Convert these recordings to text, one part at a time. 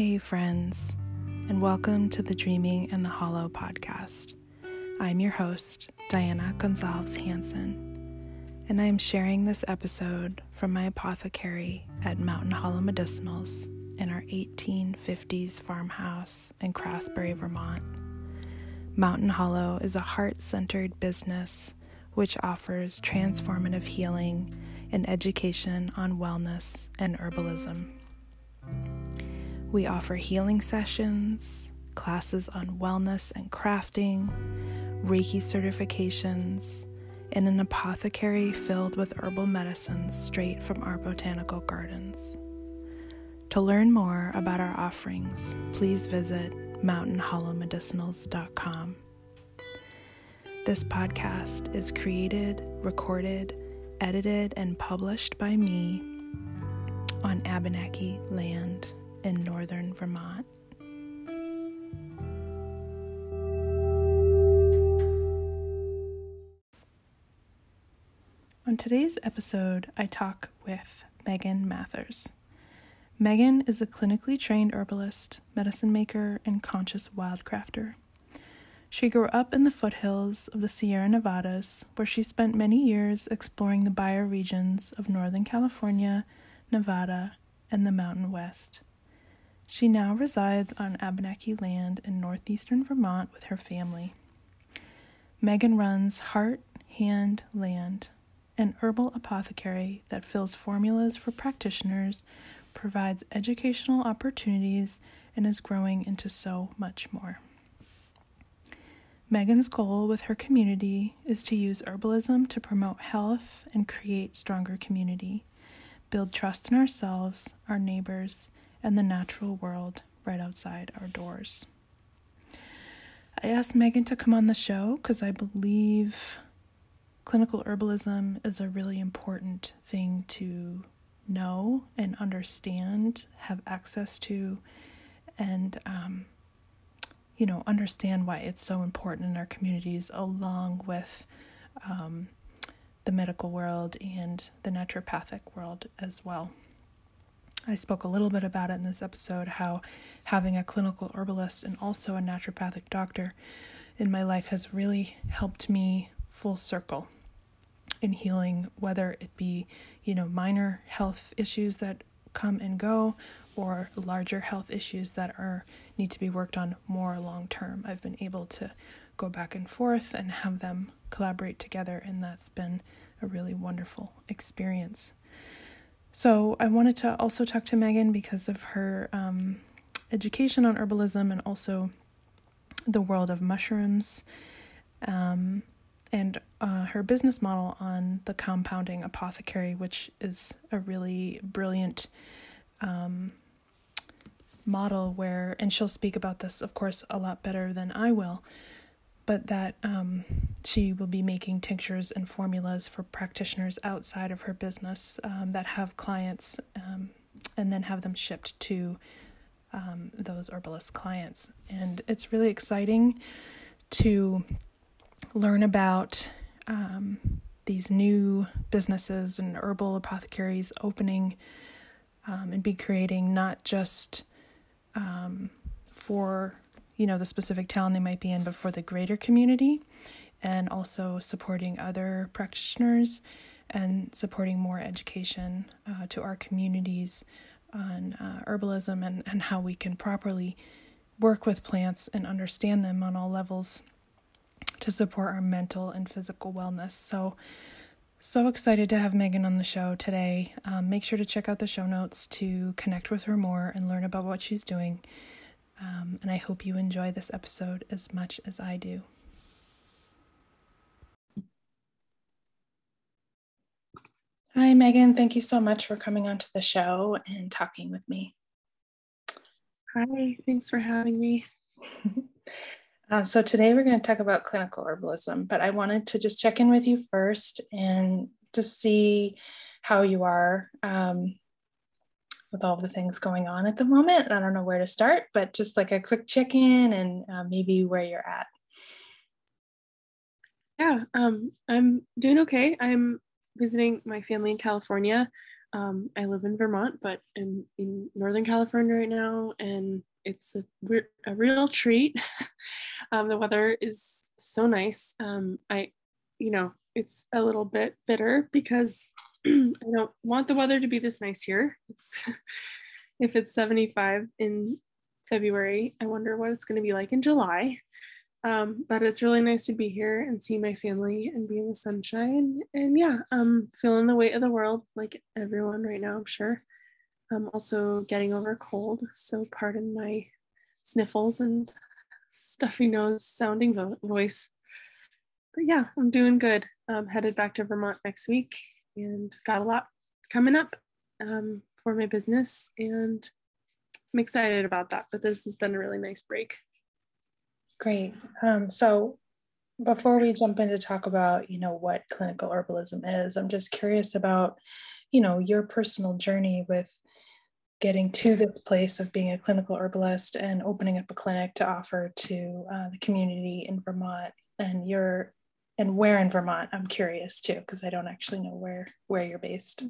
Hey, friends, and welcome to the Dreaming and the Hollow podcast. I'm your host, Diana Gonzalez Hanson, and I am sharing this episode from my apothecary at Mountain Hollow Medicinals in our 1850s farmhouse in Craftsbury, Vermont. Mountain Hollow is a heart centered business which offers transformative healing and education on wellness and herbalism. We offer healing sessions, classes on wellness and crafting, Reiki certifications, and an apothecary filled with herbal medicines straight from our botanical gardens. To learn more about our offerings, please visit mountainhollowmedicinals.com. This podcast is created, recorded, edited, and published by me on Abenaki land in northern Vermont. On today's episode, I talk with Megan Mathers. Megan is a clinically trained herbalist, medicine maker, and conscious wildcrafter. She grew up in the foothills of the Sierra Nevadas, where she spent many years exploring the bioregions of Northern California, Nevada, and the Mountain West. She now resides on Abenaki land in northeastern Vermont with her family. Megan runs Heart, Hand, Land, an herbal apothecary that fills formulas for practitioners, provides educational opportunities, and is growing into so much more. Megan's goal with her community is to use herbalism to promote health and create stronger community, build trust in ourselves, our neighbors, and the natural world right outside our doors. I asked Megan to come on the show because I believe clinical herbalism is a really important thing to know and understand, have access to, and um, you know, understand why it's so important in our communities, along with um, the medical world and the naturopathic world as well. I spoke a little bit about it in this episode how having a clinical herbalist and also a naturopathic doctor in my life has really helped me full circle in healing, whether it be, you know, minor health issues that come and go or larger health issues that are need to be worked on more long term. I've been able to go back and forth and have them collaborate together and that's been a really wonderful experience. So I wanted to also talk to Megan because of her um, education on herbalism and also the world of mushrooms um, and uh, her business model on the compounding apothecary, which is a really brilliant um, model where, and she'll speak about this, of course, a lot better than I will but that um, she will be making tinctures and formulas for practitioners outside of her business um, that have clients um, and then have them shipped to um, those herbalist clients. And it's really exciting to learn about um, these new businesses and herbal apothecaries opening um, and be creating not just for you know the specific town they might be in but for the greater community and also supporting other practitioners and supporting more education uh, to our communities on uh, herbalism and, and how we can properly work with plants and understand them on all levels to support our mental and physical wellness. So, so excited to have Megan on the show today. Um, make sure to check out the show notes to connect with her more and learn about what she's doing. Um, and I hope you enjoy this episode as much as I do. Hi, Megan. Thank you so much for coming onto the show and talking with me. Hi, thanks for having me. uh, so, today we're going to talk about clinical herbalism, but I wanted to just check in with you first and to see how you are. Um, with all the things going on at the moment. I don't know where to start, but just like a quick check in and uh, maybe where you're at. Yeah, um, I'm doing okay. I'm visiting my family in California. Um, I live in Vermont, but I'm in Northern California right now, and it's a, a real treat. um, the weather is so nice. Um, I, you know, it's a little bit bitter because I don't want the weather to be this nice here. It's if it's 75 in February, I wonder what it's going to be like in July. Um, but it's really nice to be here and see my family and be in the sunshine. And yeah, I'm feeling the weight of the world like everyone right now, I'm sure. I'm also getting over cold, so pardon my sniffles and stuffy nose sounding vo- voice. But yeah, I'm doing good. I'm headed back to Vermont next week and got a lot coming up um, for my business. And I'm excited about that. But this has been a really nice break. Great. Um, so before we jump in to talk about, you know, what clinical herbalism is, I'm just curious about, you know, your personal journey with getting to this place of being a clinical herbalist and opening up a clinic to offer to uh, the community in Vermont and your and where in Vermont. I'm curious too because I don't actually know where where you're based.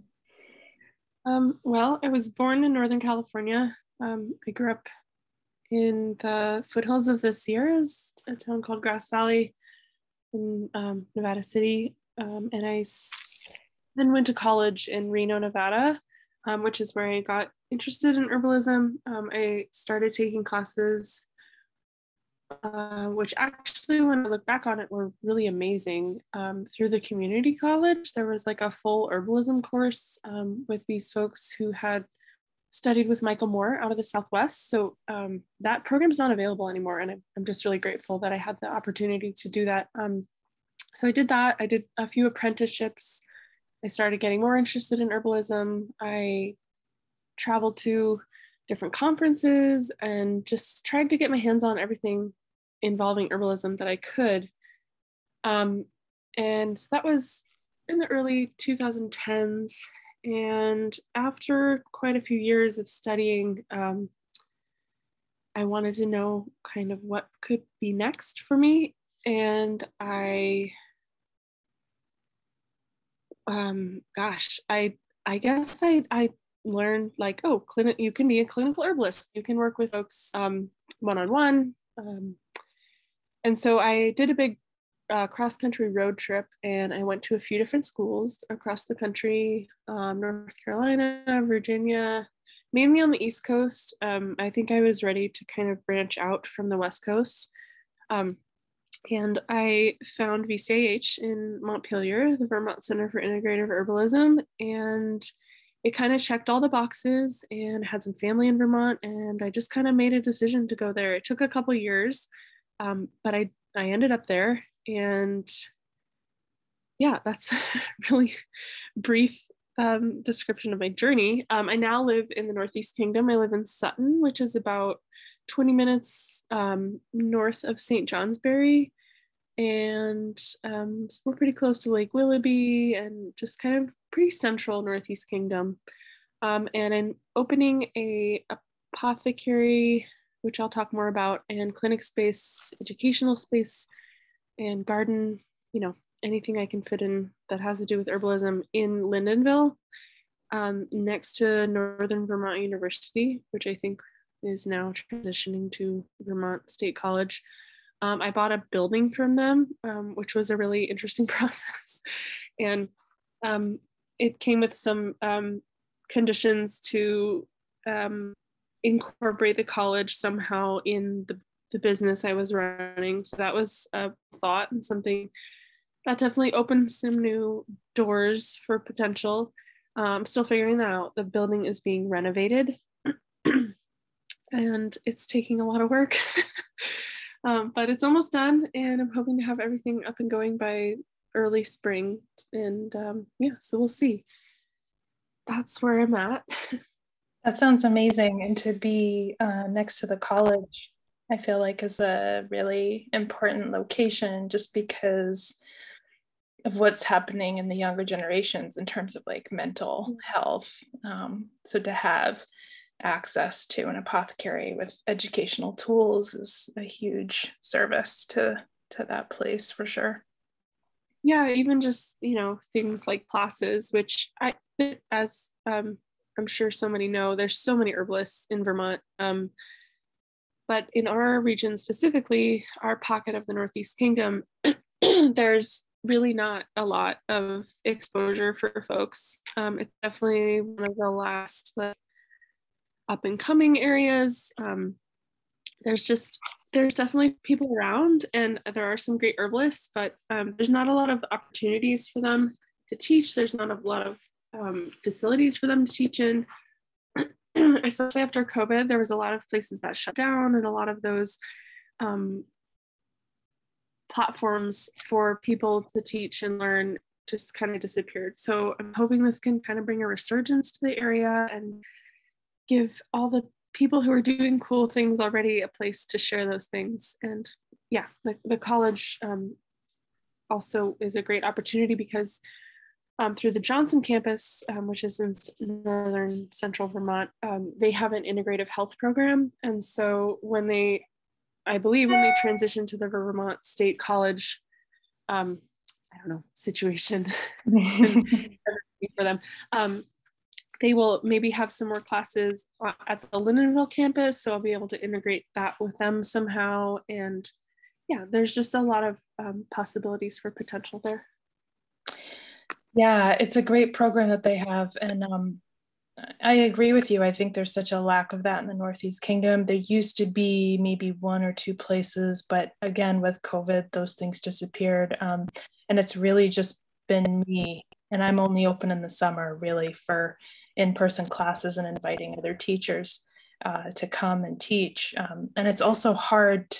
Um, well, I was born in Northern California. Um, I grew up in the foothills of the Sierras, a town called Grass Valley in um, Nevada City. Um, and I then went to college in Reno, Nevada, um, which is where I got interested in herbalism. Um, I started taking classes, uh, which actually, when I look back on it, were really amazing. Um, through the community college, there was like a full herbalism course um, with these folks who had studied with Michael Moore out of the Southwest. So um, that program is not available anymore. And I'm, I'm, just really grateful that I had the opportunity to do that. Um, so I did that. I did a few apprenticeships. I started getting more interested in herbalism. I traveled to different conferences and just tried to get my hands on everything involving herbalism that I could. Um, and that was in the early 2010s. And after quite a few years of studying, um, I wanted to know kind of what could be next for me. And I, um, gosh, I, I guess I, I learned like, oh, clinic, you can be a clinical herbalist. You can work with folks um, one-on-one. Um, and so I did a big uh, cross country road trip and I went to a few different schools across the country um, North Carolina, Virginia, mainly on the East Coast. Um, I think I was ready to kind of branch out from the West Coast. Um, and I found VCIH in Montpelier, the Vermont Center for Integrative Herbalism. And it kind of checked all the boxes and had some family in Vermont. And I just kind of made a decision to go there. It took a couple years, um, but I, I ended up there and yeah, that's really brief um, description of my journey. Um, I now live in the Northeast Kingdom. I live in Sutton, which is about 20 minutes um, north of St. Johnsbury. And um, so we're pretty close to Lake Willoughby and just kind of pretty central Northeast Kingdom. Um, and I'm opening a apothecary, which I'll talk more about, and clinic space, educational space and garden, you know, anything I can fit in that has to do with herbalism in Lyndonville, um, next to Northern Vermont University, which I think is now transitioning to Vermont State College. Um, I bought a building from them, um, which was a really interesting process. and um, it came with some um, conditions to um, incorporate the college somehow in the the business I was running. So that was a thought and something that definitely opened some new doors for potential. Um, still figuring that out. The building is being renovated and it's taking a lot of work. um, but it's almost done and I'm hoping to have everything up and going by early spring. And um, yeah, so we'll see. That's where I'm at. that sounds amazing. And to be uh, next to the college I feel like is a really important location just because of what's happening in the younger generations in terms of like mental health. Um, so to have access to an apothecary with educational tools is a huge service to to that place for sure. Yeah, even just you know things like classes, which I as um, I'm sure so many know, there's so many herbalists in Vermont. Um, but in our region specifically, our pocket of the Northeast Kingdom, there's really not a lot of exposure for folks. Um, it's definitely one of the last like, up and coming areas. Um, there's just there's definitely people around, and there are some great herbalists, but um, there's not a lot of opportunities for them to teach. There's not a lot of um, facilities for them to teach in. especially after COVID, there was a lot of places that shut down, and a lot of those um, platforms for people to teach and learn just kind of disappeared. So I'm hoping this can kind of bring a resurgence to the area and give all the people who are doing cool things already a place to share those things. And yeah, the, the college um, also is a great opportunity because um, through the Johnson campus, um, which is in northern central Vermont, um, they have an integrative health program. And so when they, I believe when they transition to the Vermont State College, um, I don't know, situation for them, um, they will maybe have some more classes at the Lyndonville campus. So I'll be able to integrate that with them somehow. And yeah, there's just a lot of um, possibilities for potential there. Yeah, it's a great program that they have. And um, I agree with you. I think there's such a lack of that in the Northeast Kingdom. There used to be maybe one or two places, but again, with COVID, those things disappeared. Um, and it's really just been me. And I'm only open in the summer, really, for in person classes and inviting other teachers uh, to come and teach. Um, and it's also hard,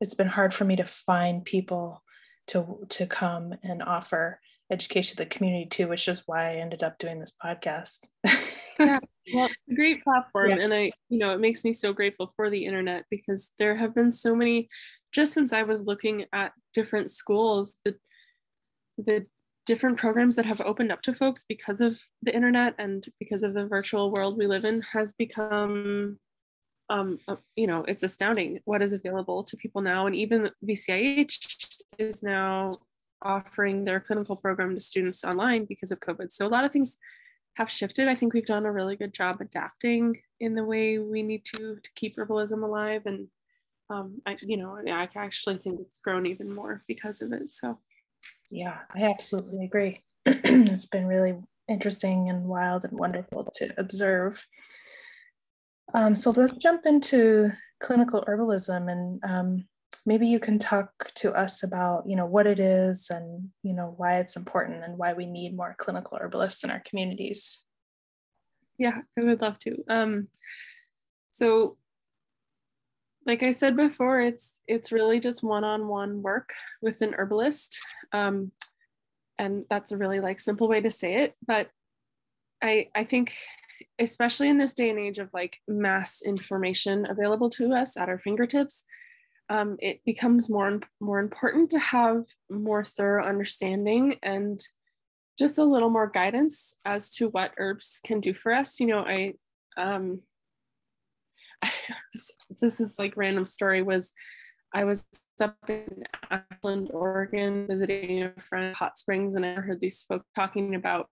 it's been hard for me to find people to, to come and offer education to the community too, which is why I ended up doing this podcast. yeah, well, it's a great platform. Yeah. And I, you know, it makes me so grateful for the internet because there have been so many, just since I was looking at different schools, the the different programs that have opened up to folks because of the internet and because of the virtual world we live in has become um, uh, you know it's astounding what is available to people now and even vcih is now offering their clinical program to students online because of COVID. So a lot of things have shifted. I think we've done a really good job adapting in the way we need to to keep herbalism alive. And um, I, you know, I actually think it's grown even more because of it. So, yeah, I absolutely agree. it's been really interesting and wild and wonderful to observe. Um, so let's jump into clinical herbalism and um, maybe you can talk to us about you know what it is and you know why it's important and why we need more clinical herbalists in our communities. Yeah i would love to. Um, so like i said before it's it's really just one-on-one work with an herbalist. Um, and that's a really like simple way to say it but i i think especially in this day and age of like mass information available to us at our fingertips um, it becomes more and more important to have more thorough understanding and just a little more guidance as to what herbs can do for us. You know, I um, this is like random story was I was up in Ashland, Oregon, visiting a friend Hot Springs, and I heard these folks talking about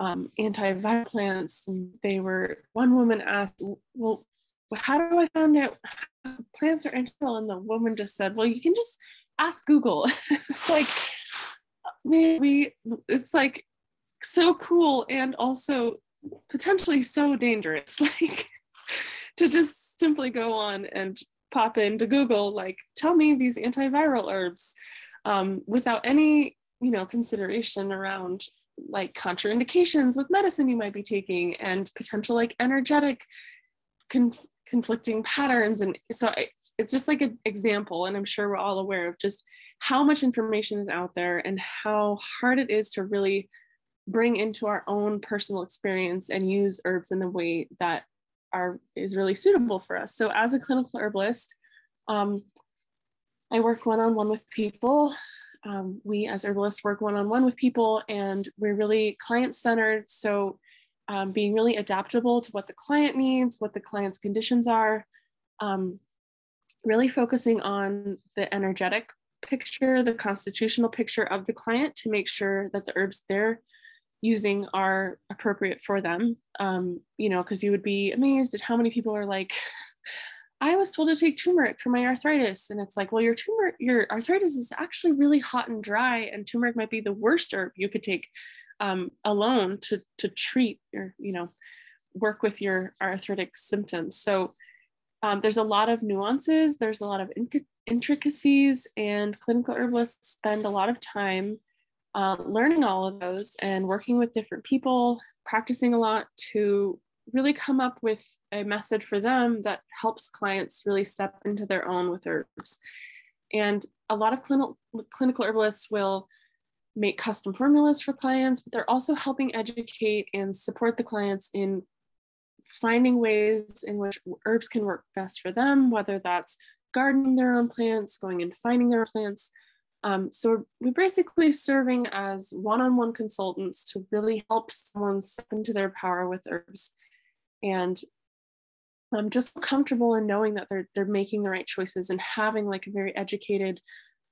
um, antiviral plants. And they were one woman asked, "Well, how do I find out plants are integral? And the woman just said, well, you can just ask Google. it's like, we, it's like so cool and also potentially so dangerous. Like to just simply go on and pop into Google, like, tell me these antiviral herbs um, without any, you know, consideration around like contraindications with medicine you might be taking and potential like energetic conflicting patterns. And so I, it's just like an example and i'm sure we're all aware of just how much information is out there and how hard it is to really bring into our own personal experience and use herbs in the way that are is really suitable for us. So as a clinical herbalist um, i work one-on-one with people. Um, we as herbalists work one-on-one with people and we're really client-centered. So um, being really adaptable to what the client needs, what the client's conditions are, um, really focusing on the energetic picture, the constitutional picture of the client to make sure that the herbs they're using are appropriate for them. Um, you know, because you would be amazed at how many people are like, I was told to take turmeric for my arthritis. And it's like, well, your turmeric, your arthritis is actually really hot and dry, and turmeric might be the worst herb you could take um, alone to to treat your, you know, work with your arthritic symptoms. So um, there's a lot of nuances, there's a lot of intricacies, and clinical herbalists spend a lot of time uh, learning all of those and working with different people, practicing a lot to really come up with a method for them that helps clients really step into their own with herbs. And a lot of clinical, clinical herbalists will make custom formulas for clients, but they're also helping educate and support the clients in finding ways in which herbs can work best for them, whether that's gardening their own plants, going and finding their plants. Um, so we're basically serving as one-on-one consultants to really help someone step into their power with herbs and I'm just comfortable in knowing that they're they're making the right choices and having like a very educated,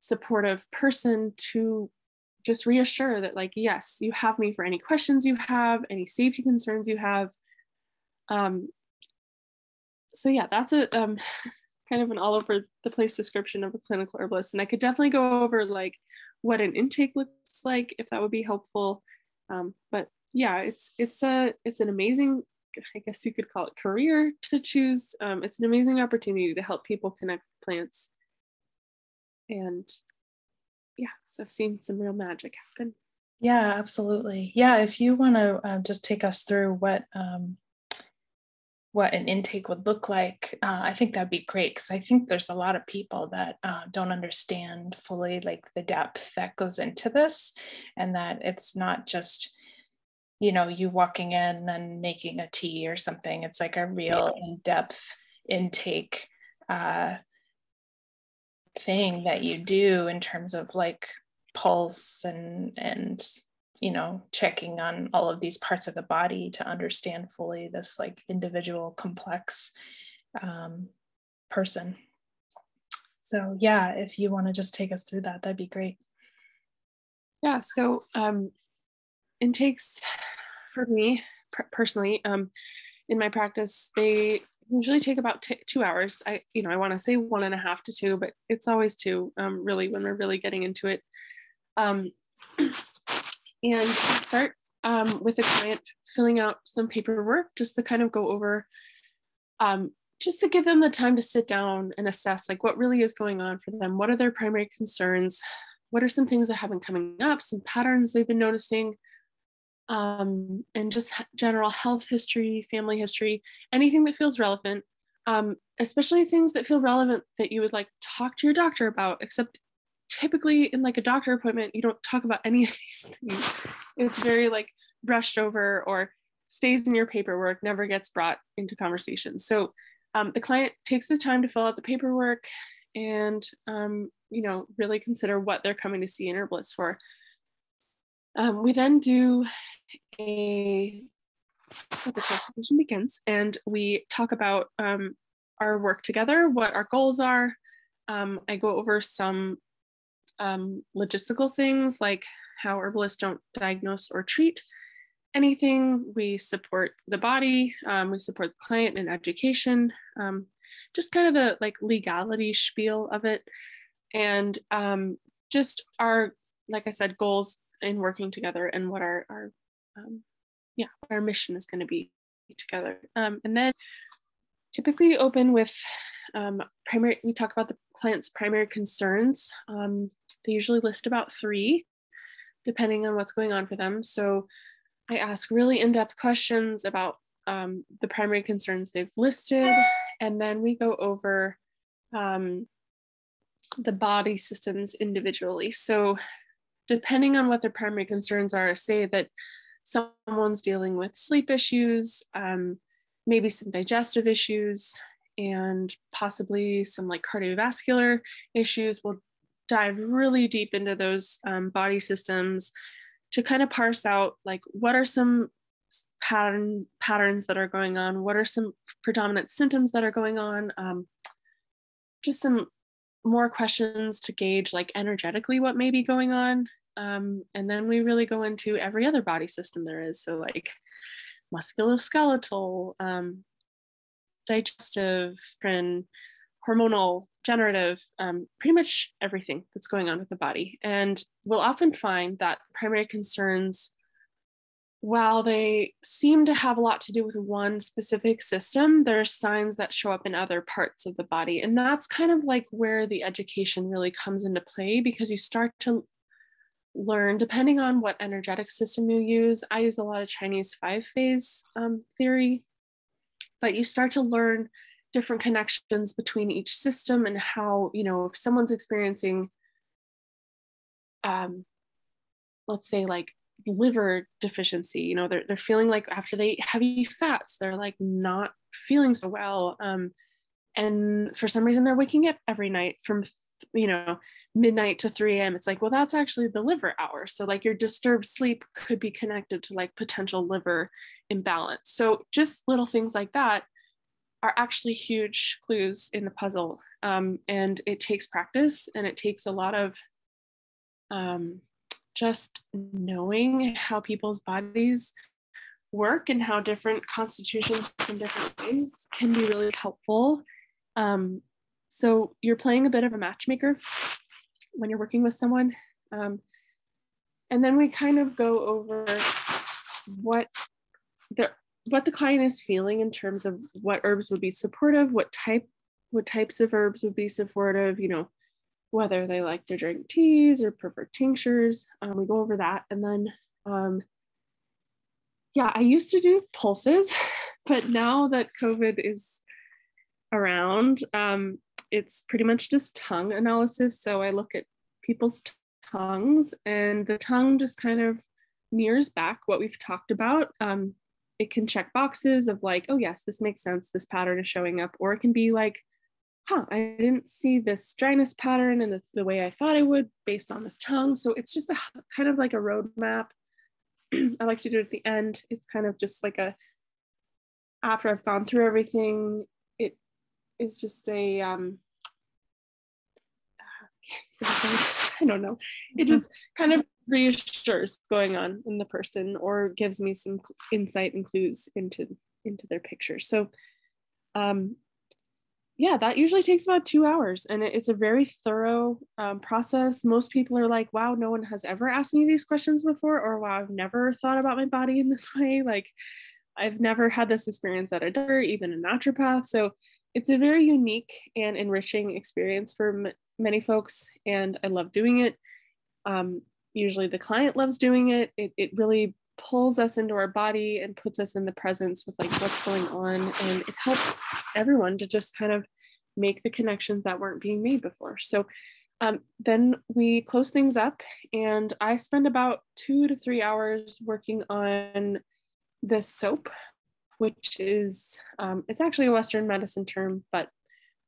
supportive person to just reassure that like yes, you have me for any questions you have, any safety concerns you have. Um, so yeah, that's a um, kind of an all over the place description of a clinical herbalist, and I could definitely go over like what an intake looks like if that would be helpful. Um, but yeah, it's it's a it's an amazing I guess you could call it career to choose. Um, it's an amazing opportunity to help people connect with plants. And yeah, so I've seen some real magic happen. Yeah, absolutely. Yeah, if you want to uh, just take us through what um, what an intake would look like, uh, I think that'd be great because I think there's a lot of people that uh, don't understand fully like the depth that goes into this, and that it's not just you know you walking in and making a tea or something it's like a real in-depth intake uh, thing that you do in terms of like pulse and and you know checking on all of these parts of the body to understand fully this like individual complex um, person. So yeah if you want to just take us through that that'd be great. Yeah so um intakes for me personally um, in my practice they usually take about t- two hours. I you know i want to say one and a half to two but it's always two um, really when we're really getting into it. Um, and start um, with a client filling out some paperwork just to kind of go over um, just to give them the time to sit down and assess like what really is going on for them. What are their primary concerns? What are some things that have been coming up some patterns they've been noticing um, and just general health history, family history, anything that feels relevant, um, especially things that feel relevant that you would like talk to your doctor about, except typically in like a doctor appointment, you don't talk about any of these things. It's very like brushed over or stays in your paperwork, never gets brought into conversation. So um, the client takes the time to fill out the paperwork and, um, you know, really consider what they're coming to see an herbalist for. Um, we then do a so the consultation begins, and we talk about um, our work together, what our goals are. Um, I go over some um, logistical things like how herbalists don't diagnose or treat anything. We support the body, um, we support the client in education, um, just kind of the like legality spiel of it, and just our, like I said, goals in working together and what our, our um, yeah, our mission is going to be together. Um, and then typically open with um, primary, we talk about the client's primary concerns. Um, they usually list about three, depending on what's going on for them. So I ask really in-depth questions about um, the primary concerns they've listed, and then we go over um, the body systems individually. So depending on what their primary concerns are, say that someone's dealing with sleep issues, um, maybe some digestive issues, and possibly some like cardiovascular issues. We'll dive really deep into those um, body systems to kind of parse out like what are some pattern patterns that are going on what are some predominant symptoms that are going on um, just some more questions to gauge like energetically what may be going on. Um, and then we really go into every other body system there is. So like musculoskeletal, um, digestive, and hormonal, generative, um, pretty much everything that's going on with the body. And we'll often find that primary concerns, while they seem to have a lot to do with one specific system, there are signs that show up in other parts of the body. And that's kind of like where the education really comes into play because you start to learn, depending on what energetic system you use. I use a lot of Chinese five phase um, theory, but you start to learn different connections between each system and how, you know, if someone's experiencing, um, let's say, like liver deficiency, you know, they're, they're feeling like after they heavy fats, they're like not feeling so well. Um, and for some reason, they're waking up every night from, you know, midnight to 3 a.m. It's like, well, that's actually the liver hour. So, like, your disturbed sleep could be connected to like potential liver imbalance. So, just little things like that are actually huge clues in the puzzle. Um, and it takes practice and it takes a lot of um, just knowing how people's bodies work and how different constitutions in different ways can be really helpful. Um, so you're playing a bit of a matchmaker when you're working with someone. Um, and then we kind of go over what the what the client is feeling in terms of what herbs would be supportive, what type, what types of herbs would be supportive, you know, whether they like to drink teas or prefer tinctures. Um, we go over that. And then, um, yeah, I used to do pulses, but now that COVID is around, um, it's pretty much just tongue analysis. So I look at people's tongues, and the tongue just kind of mirrors back what we've talked about. Um, it can check boxes of like, oh, yes, this makes sense. This pattern is showing up. Or it can be like, huh, I didn't see this dryness pattern in the, the way I thought I would based on this tongue. So it's just a kind of like a roadmap. I like to do it at the end. It's kind of just like a, after I've gone through everything, it is just a, um, I don't know. It just kind of reassures going on in the person or gives me some insight and clues into into their picture so um yeah that usually takes about two hours and it's a very thorough um, process. Most people are like wow no one has ever asked me these questions before or wow i've never thought about my body in this way. Like i've never had this experience at a doctor even a naturopath. So it's a very unique and enriching experience for m- many folks and i love doing it. Um, usually the client loves doing it. it it really pulls us into our body and puts us in the presence with like what's going on. And it helps everyone to just kind of make the connections that weren't being made before. So um, then we close things up and i spend about two to three hours working on the soap which is um, it's actually a western medicine term but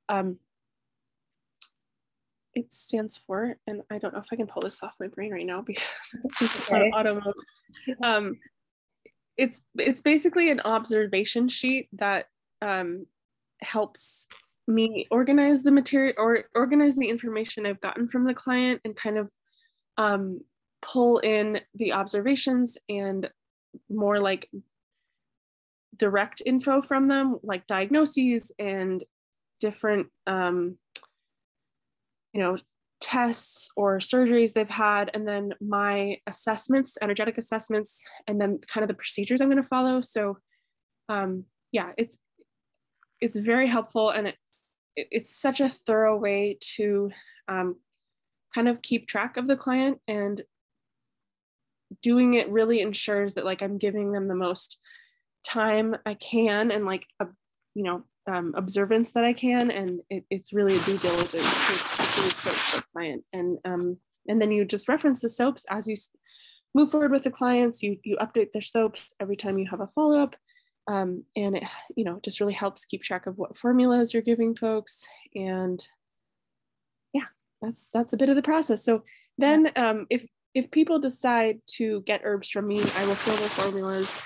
um, it stands for, and I don't know if I can pull this off my brain right now because it's okay. auto mode. Um, it's it's basically an observation sheet that um, helps me organize the material or organize the information I've gotten from the client and kind of um, pull in the observations and more like direct info from them, like diagnoses and different um, you know, tests or surgeries they've had, and then my assessments, energetic assessments, and then kind of the procedures I'm going to follow. So, um, yeah, it's it's very helpful, and it, it's such a thorough way to um, kind of keep track of the client and doing it really ensures that like i'm giving them the most time i can and like a, you know um, observance that I can, and it, it's really a due diligence to approach the client. And um, and then you just reference the soaps as you move forward with the clients. You you update their soaps every time you have a follow up, um, and it you know just really helps keep track of what formulas you're giving folks. And yeah, that's that's a bit of the process. So then um, if if people decide to get herbs from me, I will fill their formulas.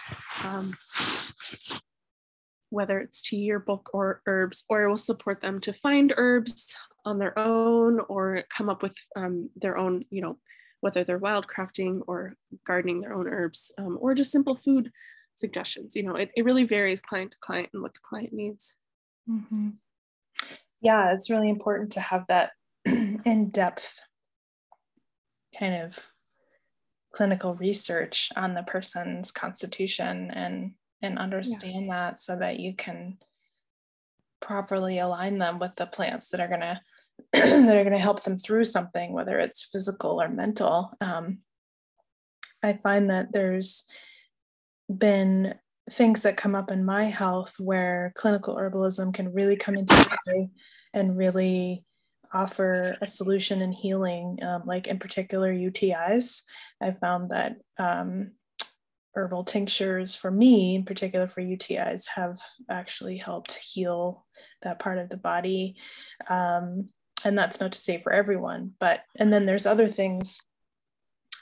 Um, whether it's tea or book or herbs, or will support them to find herbs on their own or come up with um, their own, you know, whether they're wildcrafting or gardening their own herbs um, or just simple food suggestions. You know, it, it really varies client to client and what the client needs. Mm-hmm. Yeah, it's really important to have that in depth kind of clinical research on the person's constitution and and understand yeah. that so that you can properly align them with the plants that are going to that are going to help them through something whether it's physical or mental um, i find that there's been things that come up in my health where clinical herbalism can really come into play and really offer a solution in healing, um, like in particular UTIs. I found that um, herbal tinctures for me, in particular for UTIs, have actually helped heal that part of the body. Um, and that's not to say for everyone, but, and then there's other things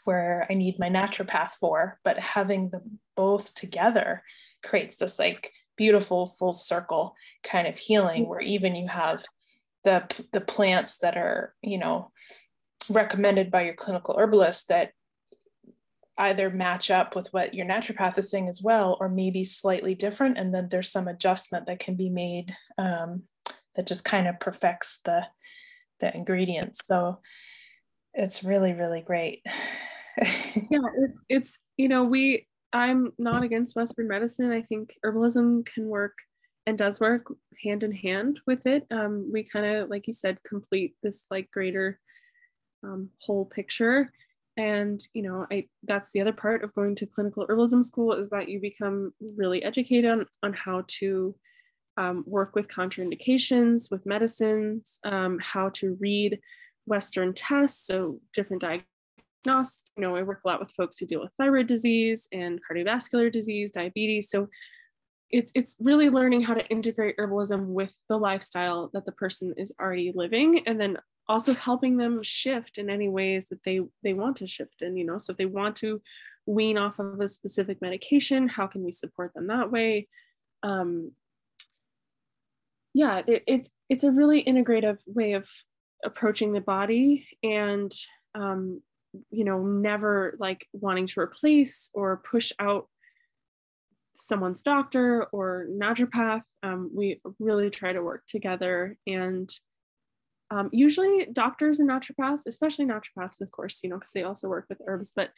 where I need my naturopath for, but having them both together creates this like beautiful full circle kind of healing where even you have the the plants that are you know recommended by your clinical herbalist that either match up with what your naturopath is saying as well or maybe slightly different and then there's some adjustment that can be made um, that just kind of perfects the the ingredients so it's really really great yeah it's, it's you know we i'm not against western medicine i think herbalism can work and does work hand in hand with it. Um, we kind of, like you said, complete this like greater um, whole picture. And you know, I that's the other part of going to clinical herbalism school is that you become really educated on, on how to um, work with contraindications, with medicines, um, how to read Western tests, so different diagnostics. You know, I work a lot with folks who deal with thyroid disease and cardiovascular disease, diabetes. So it's it's really learning how to integrate herbalism with the lifestyle that the person is already living and then also helping them shift in any ways that they they want to shift in you know so if they want to wean off of a specific medication how can we support them that way um yeah it, it it's a really integrative way of approaching the body and um you know never like wanting to replace or push out someone's doctor or naturopath. Um, we really try to work together. And um, usually, doctors and naturopaths, especially naturopaths, of course, you know, because they also work with herbs, but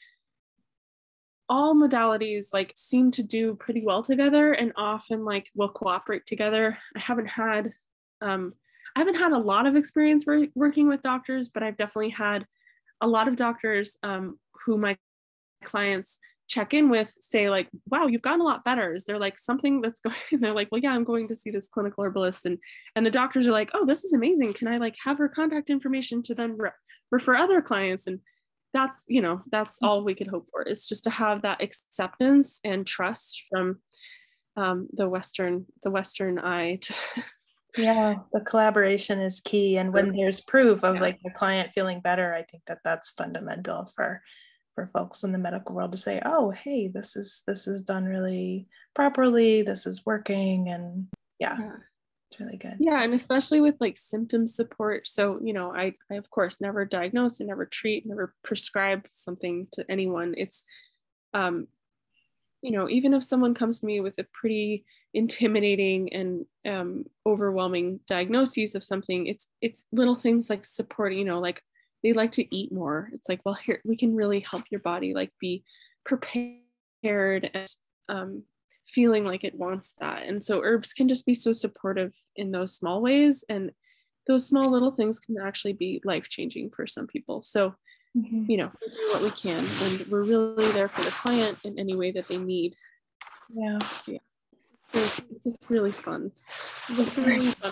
all modalities like seem to do pretty well together and often like will cooperate together. I haven't had um, I haven't had a lot of experience work, working with doctors, but I've definitely had a lot of doctors um, who my clients check in with say like wow you've gotten a lot better. Is there like something that's going they're like well yeah i'm going to see this clinical herbalist. And and the doctors are like oh this is amazing. Can i like have her contact information to then re- refer other clients? And that's you know that's mm. all we could hope for is just to have that acceptance and trust from um, the western the western eye to yeah the collaboration is key. And when there's proof of yeah. like the client feeling better i think that that's fundamental for for folks in the medical world to say oh hey this is this is done really properly this is working and yeah, yeah. it's really good. Yeah and especially with like symptom support. So you know I, I of course never diagnose and never treat never prescribe something to anyone. It's um you know even if someone comes to me with a pretty intimidating and um, overwhelming diagnoses of something it's it's little things like supporting you know like they like to eat more. It's like well here we can really help your body like be prepared and um, feeling like it wants that. And so herbs can just be so supportive in those small ways and those small little things can actually be life changing for some people. So mm-hmm. you know we do what we can and we're really there for the client in any way that they need. Yeah. So, yeah. It's, it's really fun it's really fun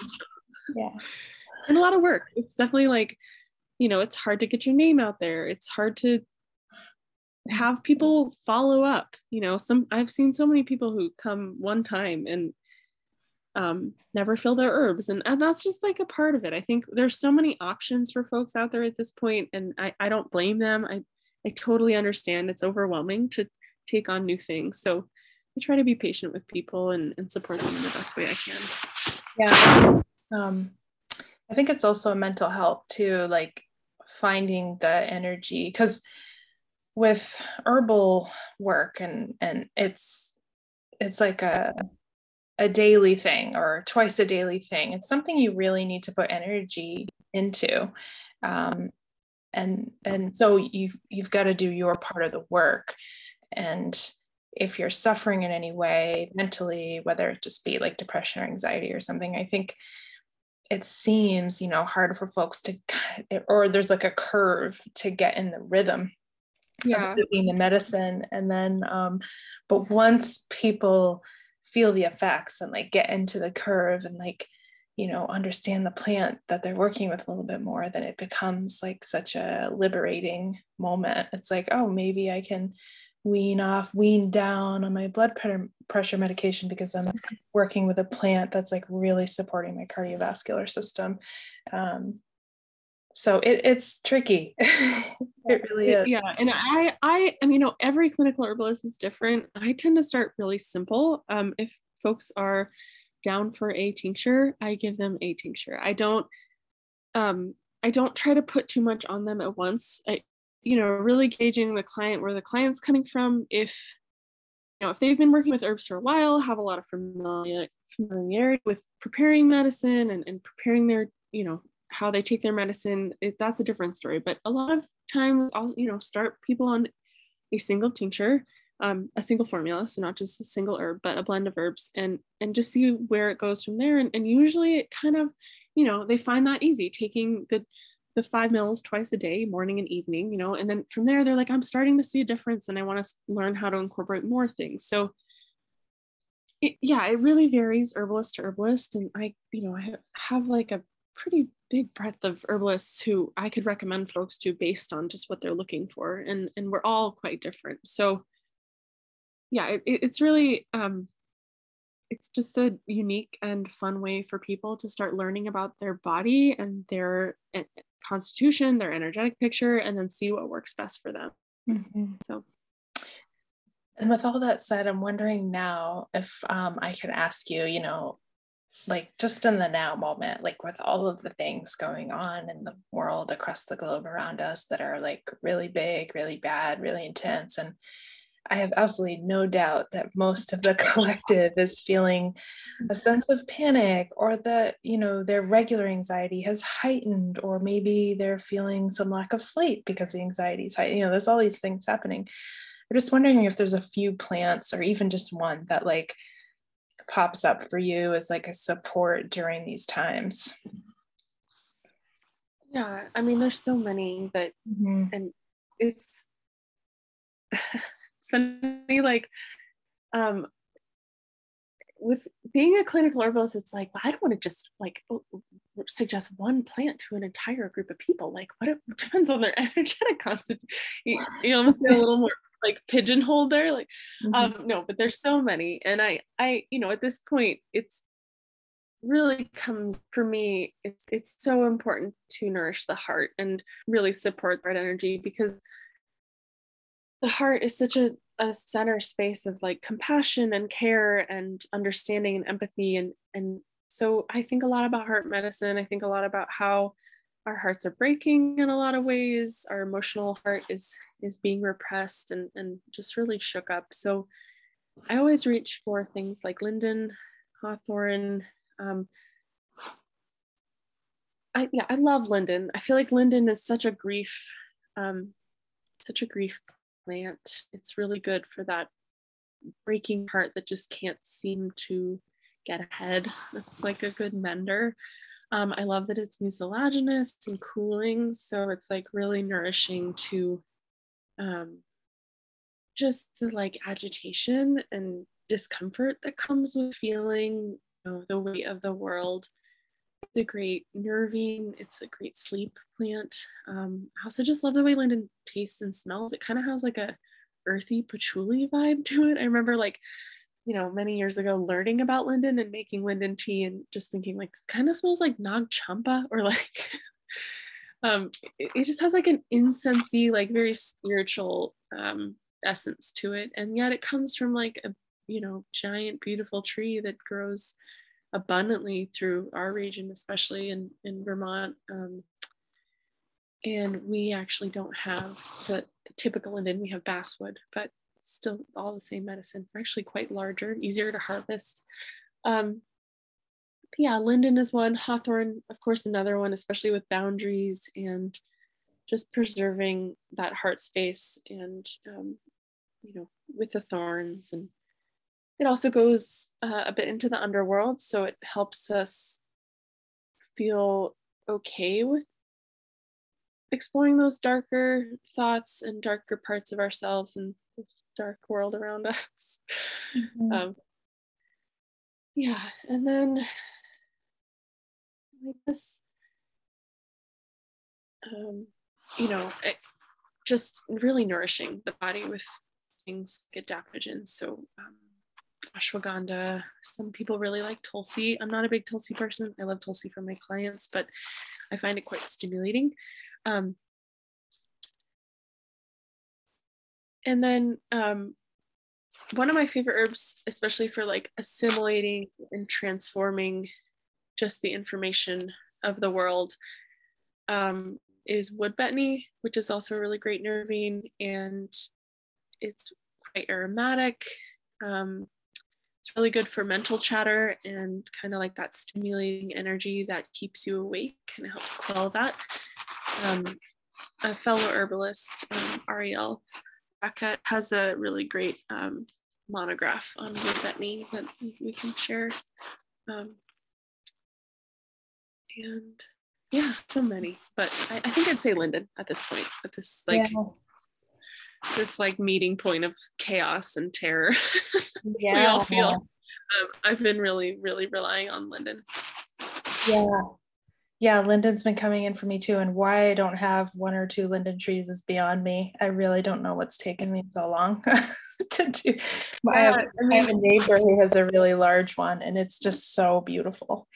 yeah. And a lot of work. It's definitely like you know it's hard to get your name out there. It's hard to have people follow up you know some i've seen so many people who come one time and um, never fill their herbs. And, and that's just like a part of it. I think there's so many options for folks out there at this point and i, I don't blame them. I, I totally understand it's overwhelming to take on new things. So I try to be patient with people and, and support them in the best way I can. Yeah. Um, I think it's also a mental health too, like finding the energy because with herbal work and and it's it's like a a daily thing or twice a daily thing. It's something you really need to put energy into. Um, and and so you've you've got to do your part of the work. And if you're suffering in any way mentally, whether it just be like depression or anxiety or something, I think it seems, you know, hard for folks to, or there's like a curve to get in the rhythm yeah. doing the medicine. And then, um, but once people feel the effects and like get into the curve and like, you know, understand the plant that they're working with a little bit more, then it becomes like such a liberating moment. It's like, oh, maybe I can wean off, wean down on my blood pressure medication because I'm working with a plant that's like really supporting my cardiovascular system. Um, so it, it's tricky. it really is. Yeah, and I, I, I mean, you know, every clinical herbalist is different. I tend to start really simple. Um, if folks are down for a tincture, I give them a tincture. I don't, um, I don't try to put too much on them at once. I, you know, really gauging the client, where the client's coming from. If, you know, if they've been working with herbs for a while, have a lot of familiar, familiarity with preparing medicine and, and preparing their, you know, how they take their medicine, it, that's a different story. But a lot of times I'll, you know, start people on a single tincture, um, a single formula, so not just a single herb, but a blend of herbs and and just see where it goes from there. And, and usually it kind of, you know, they find that easy, taking the the five mils twice a day, morning and evening, you know, and then from there they're like, I'm starting to see a difference and I want to learn how to incorporate more things. So it, yeah, it really varies herbalist to herbalist. And I, you know, I have like a pretty big breadth of herbalists who I could recommend folks to based on just what they're looking for. And, and we're all quite different. So yeah, it, it's really, um, it's just a unique and fun way for people to start learning about their body and their constitution, their energetic picture, and then see what works best for them. Mm-hmm. So, and with all that said, I'm wondering now if um, I could ask you, you know, like just in the now moment, like with all of the things going on in the world across the globe around us that are like really big, really bad, really intense, and I have absolutely no doubt that most of the collective is feeling a sense of panic or that, you know, their regular anxiety has heightened, or maybe they're feeling some lack of sleep because the anxiety is high. You know, there's all these things happening. I'm just wondering if there's a few plants or even just one that like pops up for you as like a support during these times. Yeah, I mean, there's so many that, mm-hmm. and it's funny like um with being a clinical herbalist it's like i don't want to just like suggest one plant to an entire group of people like what it depends on their energetic constitution you, you almost get a little more like pigeonholed there like mm-hmm. um no but there's so many and i i you know at this point it's really comes for me it's it's so important to nourish the heart and really support that energy because the heart is such a, a center space of like compassion and care and understanding and empathy and and so i think a lot about heart medicine. I think a lot about how our hearts are breaking in a lot of ways. Our emotional heart is is being repressed and and just really shook up. So i always reach for things like linden hawthorn um, I, yeah, I love linden. I feel like linden is such a grief, um, such a grief plant. It's really good for that breaking heart that just can't seem to get ahead. It's like a good mender. Um, I love that it's mucilaginous and cooling. So it's like really nourishing to um, just the like agitation and discomfort that comes with feeling you know, the weight of the world it's a great nervine, it's a great sleep plant. Um, I also just love the way linden tastes and smells. It kind of has like a earthy patchouli vibe to it. I remember like, you know, many years ago learning about linden and making linden tea and just thinking like it kind of smells like nag champa or like um it, it, just has like an incensey, like very spiritual um essence to it. And yet it comes from like a you know, giant, beautiful tree that grows abundantly through our region, especially in, in Vermont. Um, and we actually don't have the, the typical linden, we have basswood, but still all the same medicine. We're actually quite larger, easier to harvest. Um, yeah, linden is one, hawthorn, of course, another one, especially with boundaries and just preserving that heart space and, um, you know, with the thorns. And it also goes uh, a bit into the underworld. So it helps us feel okay with exploring those darker thoughts and darker parts of ourselves and the dark world around us. Mm-hmm. Um, yeah, and then I guess, um, you know, it, just really nourishing the body with things get adaptogens. So um, ashwagandha. Some people really like Tulsi. I'm not a big Tulsi person. I love Tulsi for my clients, but I find it quite stimulating. Um, and then um, one of my favorite herbs, especially for like assimilating and transforming just the information of the world, um, is wood betony, which is also a really great nervine and it's quite aromatic. Um, it's really good for mental chatter and kind of like that stimulating energy that keeps you awake and helps quell that um, a fellow herbalist, um, Ariel Rackett, has a really great um, monograph on betony that we can share. Um, and yeah, so many, but I, I, think I'd say Linden at this point, at this like yeah. This like meeting point of chaos and terror. Yeah, we all feel. Um, I've been really, really relying on Linden. Yeah, yeah, linden's been coming in for me too. And why I don't have one or two linden trees is beyond me. I really don't know what's taken me so long to do. Yeah, I, have, I, mean, I have a neighbor who has a really large one, and it's just so beautiful.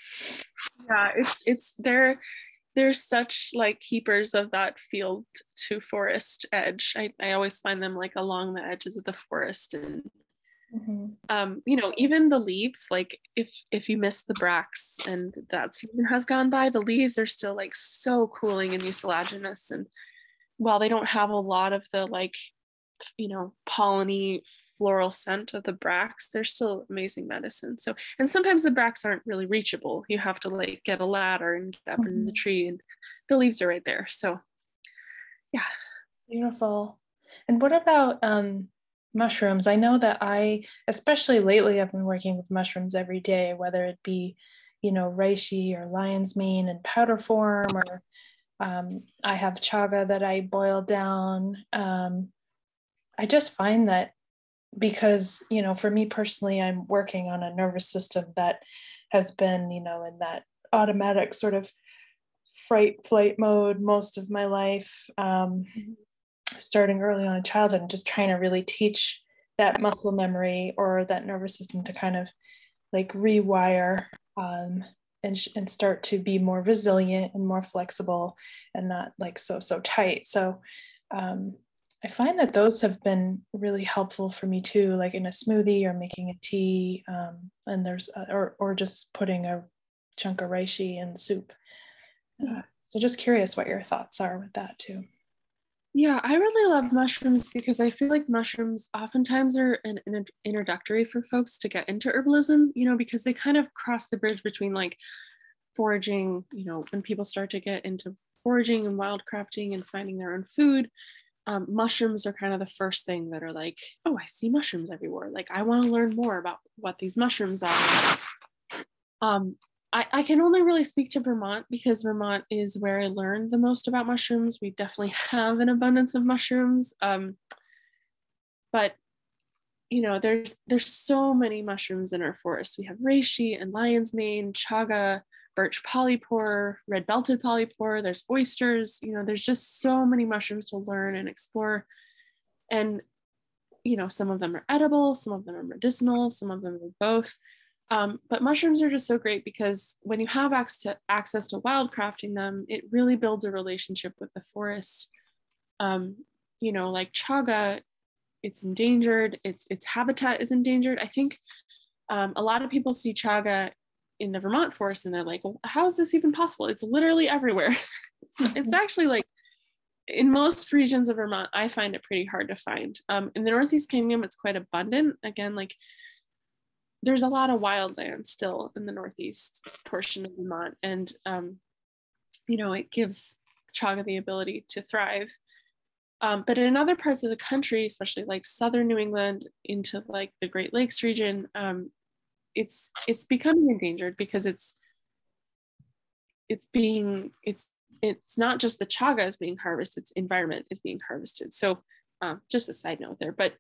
Yeah, it's it's they're they're such like keepers of that field to forest edge. I, I always find them like along the edges of the forest and Mm-hmm. Um, you know, even the leaves, like if if you miss the bracts and that season has gone by, the leaves are still like so cooling and mucilaginous. And while they don't have a lot of the like, you know, polleny floral scent of the bracts, they're still amazing medicine. So, and sometimes the bracts aren't really reachable. You have to like get a ladder and get up mm-hmm. in the mm-hmm. tree, and the leaves are right there. So, yeah. Beautiful. And what about um mushrooms. I know that I, especially lately, I've been working with mushrooms every day, whether it be, you know, reishi or lion's mane in powder form, or um, I have chaga that I boil down. Um, I just find that because, you know, for me personally, I'm working on a nervous system that has been, you know, in that automatic sort of fright flight mode most of my life. Um, mm-hmm starting early on in childhood and just trying to really teach that muscle memory or that nervous system to kind of like rewire um, and, sh- and start to be more resilient and more flexible and not like so so tight so um, i find that those have been really helpful for me too like in a smoothie or making a tea um, and there's uh, or, or just putting a chunk of reishi in soup uh, so just curious what your thoughts are with that too yeah, I really love mushrooms because I feel like mushrooms oftentimes are an, an, introductory for folks to get into herbalism, you know, because they kind of cross the bridge between like foraging, you know, when people start to get into foraging and wildcrafting and finding their own food. Um, mushrooms are kind of the first thing that are like, oh, I see mushrooms everywhere. Like, I want to learn more about what these mushrooms are. Um, I, I can only really speak to Vermont because Vermont is where I learned the most about mushrooms. We definitely have an abundance of mushrooms. Um, but you know, there's there's so many mushrooms in our forest. We have reishi and lion's mane, chaga, birch polypore, red belted polypore. There's oysters. You know, there's just so many mushrooms to learn and explore. And you know, some of them are edible, some of them are medicinal, some of them are both. Um, but mushrooms are just so great because when you have access to, access to wildcrafting them, it really builds a relationship with the forest. Um, you know, like chaga, it's endangered. Its its habitat is endangered. I think um, a lot of people see chaga in the Vermont forest and they're like, well, how is this even possible? It's literally everywhere. it's, it's actually like in most regions of Vermont, I find it pretty hard to find. Um, in the Northeast Kingdom, it's quite abundant. Again, like there's a lot of wildland still in the Northeast portion of Vermont. And, um, you know, it gives chaga the ability to thrive. Um, but in other parts of the country, especially like southern New England into like the Great Lakes region, um, it's it's becoming endangered because it's it's being it's it's not just the chaga is being harvested, its environment is being harvested. So um, just a side note there, but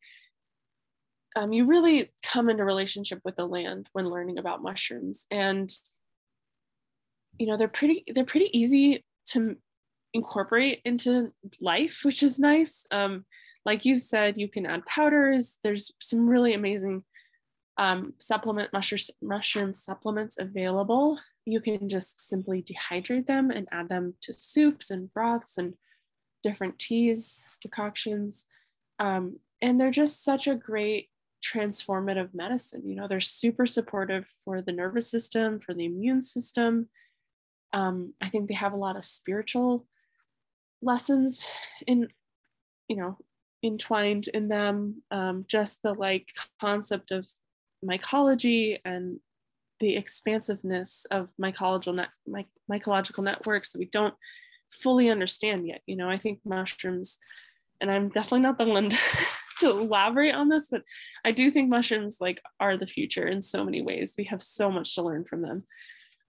um, you really come into relationship with the land when learning about mushrooms and you know they're pretty they're pretty easy to incorporate into life, which is nice. Um, like you said, you can add powders. There's some really amazing um, supplement mushroom, mushroom supplements available. You can just simply dehydrate them and add them to soups and broths and different teas, decoctions. Um, and they're just such a great transformative medicine. You know, they're super supportive for the nervous system, for the immune system. Um, I think they have a lot of spiritual lessons in you know entwined in them um, just the like concept of mycology and the expansiveness of mycological net, my, mycological networks that we don't fully understand yet you know i think mushrooms and i'm definitely not the one to elaborate on this but i do think mushrooms like are the future in so many ways we have so much to learn from them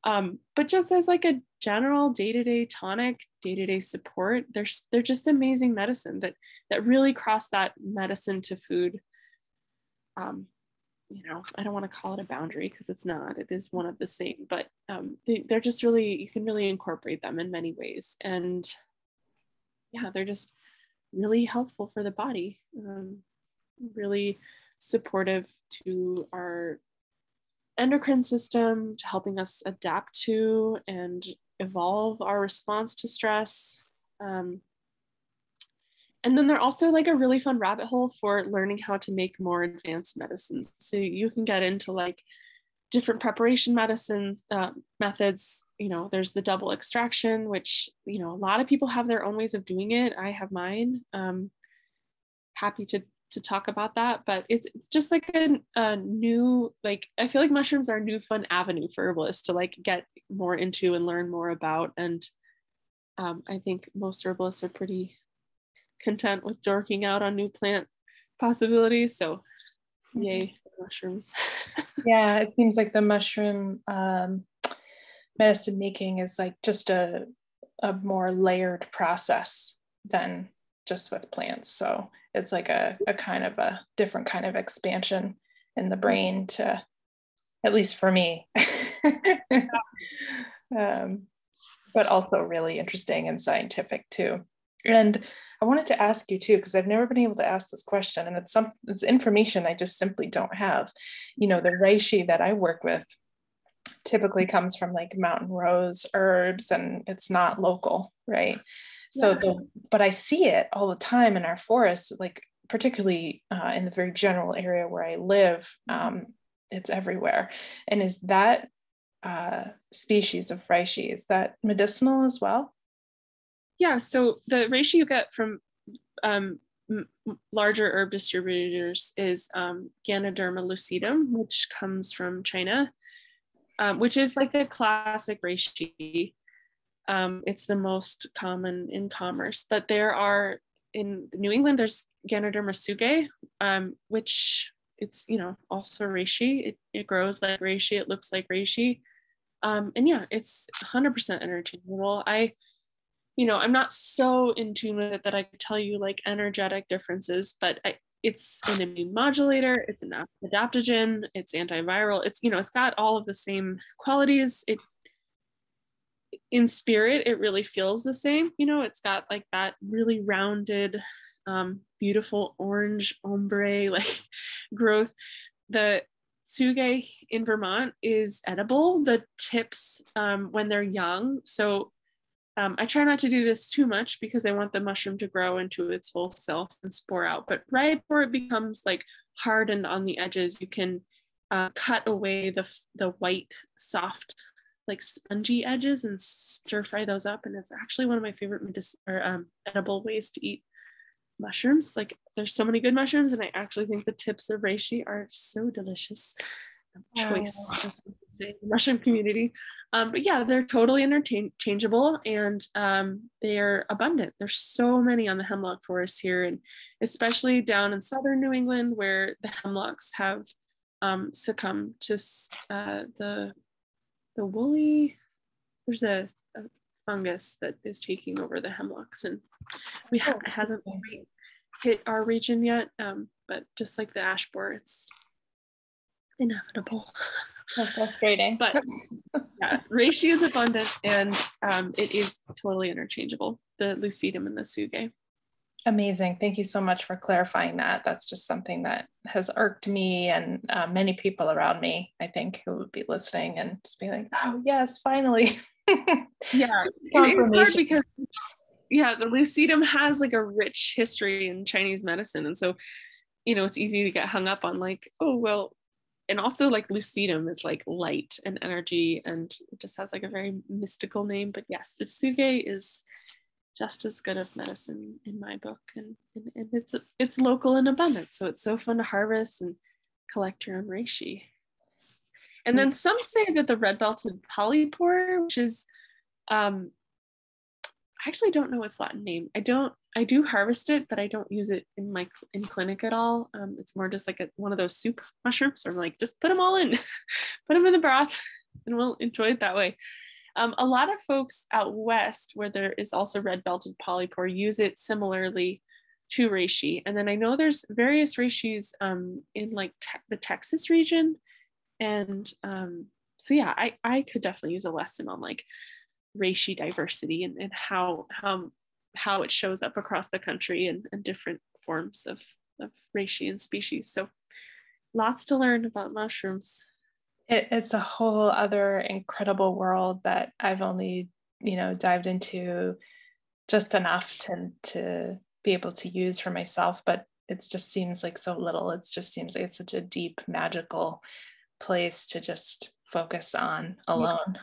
um, but just as like a general day-to-day tonic, day-to-day support, they're, they're just amazing medicine that that really cross that medicine to food. Um, you know, I don't want to call it a boundary because it's not, it is one of the same, but um, they, they're just really, you can really incorporate them in many ways. And yeah, they're just really helpful for the body, um, really supportive to our endocrine system to helping us adapt to and evolve our response to stress. Um, and then they're also like a really fun rabbit hole for learning how to make more advanced medicines. So you can get into like different preparation medicines uh, methods. You know, there's the double extraction, which you know a lot of people have their own ways of doing it. I have mine. Um, happy to to talk about that but it's it's just like a, a new like i feel like mushrooms are a new fun avenue for herbalists to like get more into and learn more about and um, i think most herbalists are pretty content with dorking out on new plant possibilities so mm-hmm. yay mushrooms yeah it seems like the mushroom um, medicine making is like just a a more layered process than just with plants. So it's like a, a kind of a different kind of expansion in the brain to, at least for me. um, but also really interesting and scientific too. And I wanted to ask you too, because I've never been able to ask this question, and it's some it's information I just simply don't have. You know, the reishi that I work with typically comes from like mountain rose herbs, and it's not local, right? So yeah. the but I see it all the time in our forests, like particularly uh, in the very general area where I live. Um, it's everywhere. And is that uh, species of reishi is that medicinal as well? Yeah. So the reishi you get from um, larger herb distributors is um, Ganoderma lucidum, which comes from China, um, which is like the classic reishi um, it's the most common in commerce, but there are in New England, there's Ganoderma tsugae, um, which it's, you know, also reishi. It, it grows like reishi. It looks like reishi. Um, and yeah, it's 100% interchangeable. I, you know, I'm not so in tune with it that I could tell you like energetic differences, but I, it's an immune modulator, it's an adaptogen, it's antiviral, it's, you know, it's got all of the same qualities. It in spirit it really feels the same you know it's got like that really rounded um, beautiful orange ombre like growth the tsugae in vermont is edible the tips um, when they're young so um, I try not to do this too much because I want the mushroom to grow into its full self and spore out. But right before it becomes like hardened on the edges, you can uh, cut away the the white, soft, like spongy edges and stir fry those up. And it's actually one of my favorite medic- or, um, edible ways to eat mushrooms. Like there's so many good mushrooms, and I actually think the tips of reishi are so delicious choice say, the mushroom community. Um, but yeah, they're totally interchangeable and um, they're abundant. There's so many on the hemlock forest here, and especially down in southern New England where the hemlocks have um, succumbed to uh, the the woolly. There's a, a, fungus that is taking over the hemlocks, and we ha- oh, hasn't hit our region yet. Um, but just like the ash borer, it's inevitable. That's frustrating. but yeah, reishi is abundant and um, it is totally interchangeable, the lucidum and the tsugae. Amazing. Thank you so much for clarifying that. That's just something that has irked me and uh, many people around me, I think, who would be listening and just be like, oh, yes, finally. yeah. it's hard because, yeah, the lucidum has like a rich history in Chinese medicine. And so, you know, it's easy to get hung up on like, oh, well, and also like lucidum is like light and energy and it just has like a very mystical name but yes the tsugae is just as good of medicine in my book and, and, and it's it's local and abundant so it's so fun to harvest and collect your own reishi and then some say that the red belted polypore which is um I actually don't know its Latin name. I don't. I do harvest it, but I don't use it in my in clinic at all. Um, it's more just like a, one of those soup mushrooms. Or I'm like, just put them all in, put them in the broth, and we'll enjoy it that way. Um, a lot of folks out west, where there is also red belted polypore, use it similarly to reishi. And then I know there's various reishis um, in like te- the Texas region, and um, so yeah, I I could definitely use a lesson on like reishi diversity and, and how how how it shows up across the country and, and different forms of, of reishi and species. So lots to learn about mushrooms. It, it's a whole other incredible world that I've only, you know, dived into just enough to to be able to use for myself, but it just seems like so little. It just seems like it's such a deep, magical place to just focus on alone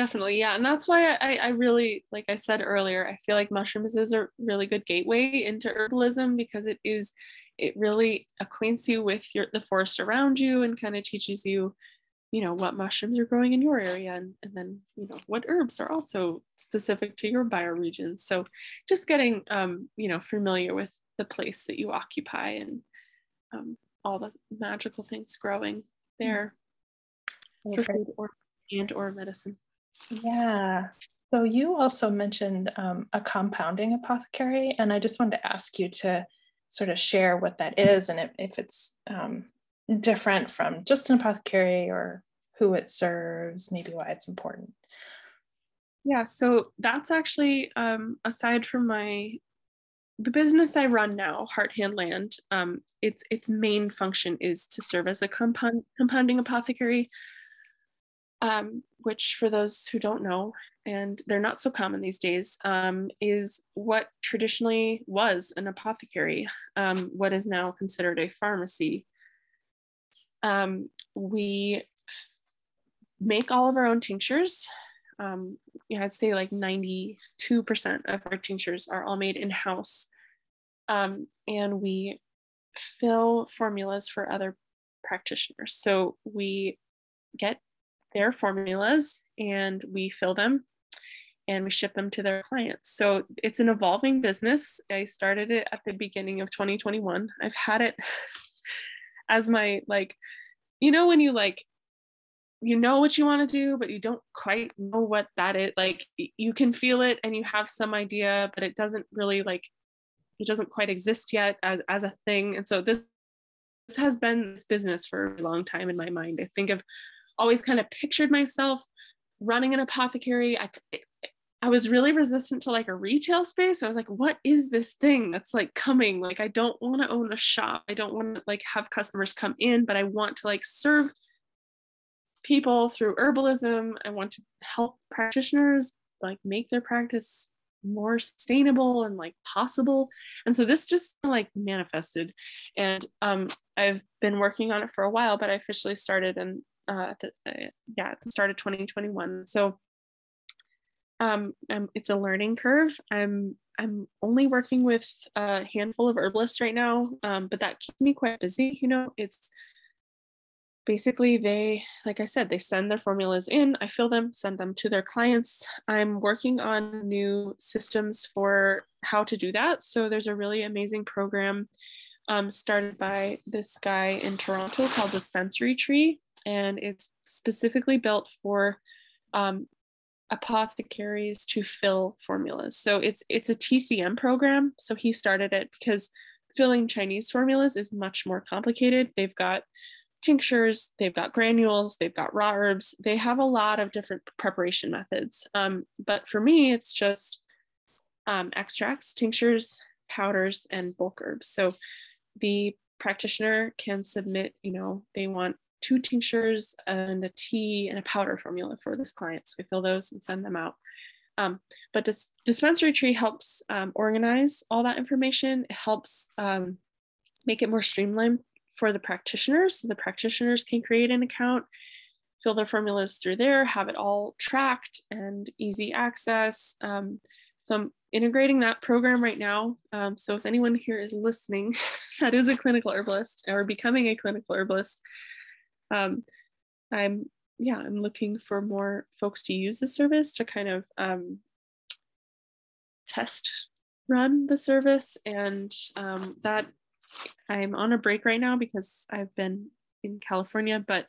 definitely yeah and that's why I, I really like i said earlier i feel like mushrooms is a really good gateway into herbalism because it is it really acquaints you with your the forest around you and kind of teaches you you know what mushrooms are growing in your area and, and then you know what herbs are also specific to your bioregion. So just getting um, you know familiar with the place that you occupy and um, all the magical things growing mm. there for food or and or medicine yeah. So you also mentioned um, a compounding apothecary, and I just wanted to ask you to sort of share what that is and if, if it's um, different from just an apothecary or who it serves, maybe why it's important. Yeah, so that's actually um, aside from my the business I run now, Heart Hand Land. Um, its its main function is to serve as a compound compounding apothecary um, which for those who don't know, and they're not so common these days, um, is what traditionally was an apothecary, um, what is now considered a pharmacy. Um, we make all of our own tinctures. Um, I'd say like 92% of our tinctures are all made in house. Um, and we fill formulas for other practitioners. So we get their formulas and we fill them and we ship them to their clients. So it's an evolving business. I started it at the beginning of 2021. I've had it as my like you know when you like you know what you want to do but you don't quite know what that is like you can feel it and you have some idea but it doesn't really like it doesn't quite exist yet as as a thing and so this this has been this business for a long time in my mind i think of always kind of pictured myself running an apothecary. I, I was really resistant to like a retail space. I was like, what is this thing that's like coming? Like, I don't want to own a shop. I don't want to like have customers come in, but I want to like serve people through herbalism. I want to help practitioners like make their practice more sustainable and like possible and so this just like manifested and um i've been working on it for a while but i officially started in uh, the, uh yeah at the start of 2021 so um, um it's a learning curve. I'm i'm only working with a handful of herbalists right now um, but that keeps me quite busy you know? It's basically they like i said they send their formulas in. I fill them send them to their clients. I'm working on new systems for how to do that. So there's a really amazing program um, started by this guy in toronto called dispensary tree and it's specifically built for um, apothecaries to fill formulas so it's it's a tcm program so he started it because filling chinese formulas is much more complicated they've got tinctures, they've got granules, they've got raw herbs. They have a lot of different preparation methods. Um, but for me, it's just um, extracts, tinctures, powders, and bulk herbs. So the practitioner can submit, you know, they want two tinctures and a tea and a powder formula for this client. So we fill those and send them out. Um, but dis- dispensary tree helps um, organize all that information. It helps um, make it more streamlined for the practitioners. So the practitioners can create an account, fill their formulas through there, have it all tracked and easy access. Um, so I'm integrating that program right now. Um, so if anyone here is listening that is a clinical herbalist or becoming a clinical herbalist, um, I'm yeah, I'm looking for more folks to use the service to kind of um, test run the service and um, that I'm on a break right now because I've been in California, but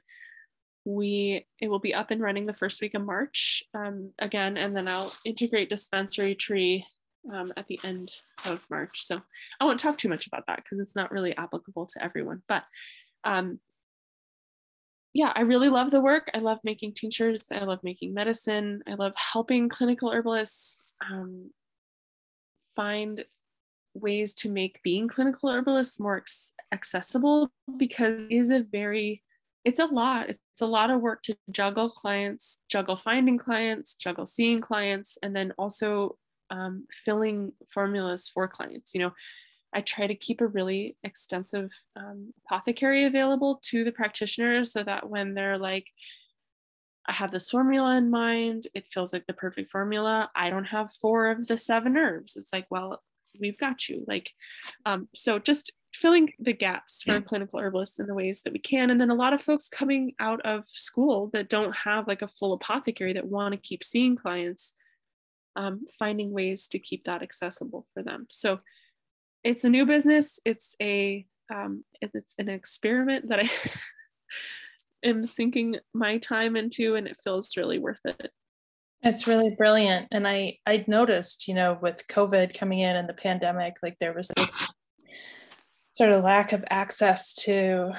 we it will be up and running the first week of March um, again, and then I'll integrate dispensary tree um, at the end of March. So I won't talk too much about that because it's not really applicable to everyone. But um, yeah, I really love the work. I love making tinctures. I love making medicine. I love helping clinical herbalists um, find ways to make being clinical herbalists more accessible because it is a very it's a lot it's a lot of work to juggle clients juggle finding clients juggle seeing clients and then also um, filling formulas for clients you know i try to keep a really extensive um, apothecary available to the practitioners so that when they're like I have this formula in mind. It feels like the perfect formula. I don't have four of the seven herbs. It's like, well, we've got you like um, so just filling the gaps for clinical herbalists in the ways that we can and then a lot of folks coming out of school that don't have like a full apothecary that want to keep seeing clients um, finding ways to keep that accessible for them so it's a new business it's a um, it's an experiment that i am sinking my time into and it feels really worth it it's really brilliant. And I I noticed, you know, with COVID coming in and the pandemic, like there was this sort of lack of access to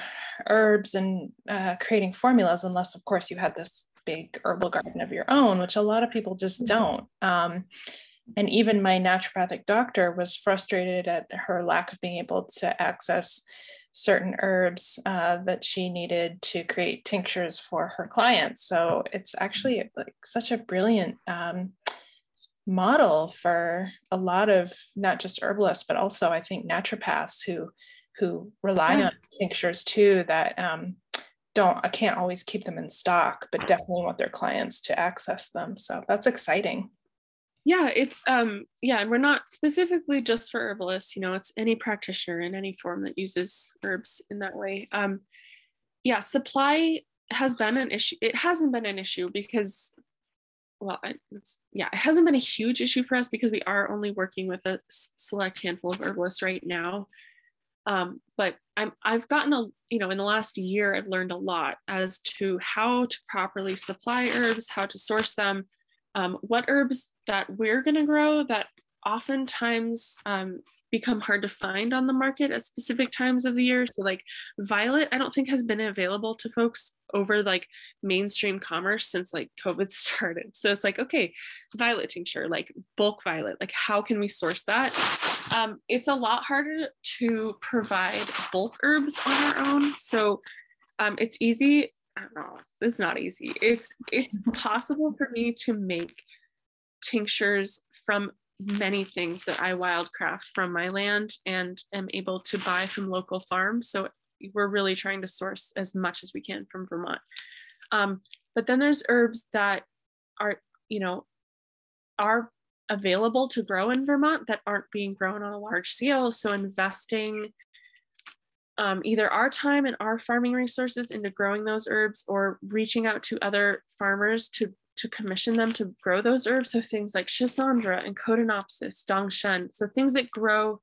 herbs and uh, creating formulas, unless of course you had this big herbal garden of your own, which a lot of people just mm-hmm. don't. Um, and even my naturopathic doctor was frustrated at her lack of being able to access certain herbs uh, that she needed to create tinctures for her clients. So it's actually like such a brilliant um, model for a lot of not just herbalists, but also I think naturopaths who who rely yeah. on tinctures too that um, don't I can't always keep them in stock, but definitely want their clients to access them. So that's exciting yeah it's um yeah and we're not specifically just for herbalists you know it's any practitioner in any form that uses herbs in that way. Um yeah supply has been an issue it hasn't been an issue because well it's yeah it hasn't been a huge issue for us because we are only working with a select handful of herbalists right now. Um, but I'm I've gotten a you know in the last year I've learned a lot as to how to properly supply herbs, how to source them, um, what herbs that we're going to grow that oftentimes um, become hard to find on the market at specific times of the year. So like violet, I don't think has been available to folks over like mainstream commerce since like COVID started. So it's like, okay, violet tincture, like bulk violet, like how can we source that? Um, it's a lot harder to provide bulk herbs on our own. So um, it's easy. Know. It's not easy. It's it's possible for me to make tinctures from many things that I wildcraft from my land and am able to buy from local farms. So we're really trying to source as much as we can from Vermont. Um, but then there's herbs that are, you know, are available to grow in Vermont that aren't being grown on a large scale. So investing um, either our time and our farming resources into growing those herbs or reaching out to other farmers to to commission them to grow those herbs. So things like Schisandra and Codonopsis, Dongshen. So things that grow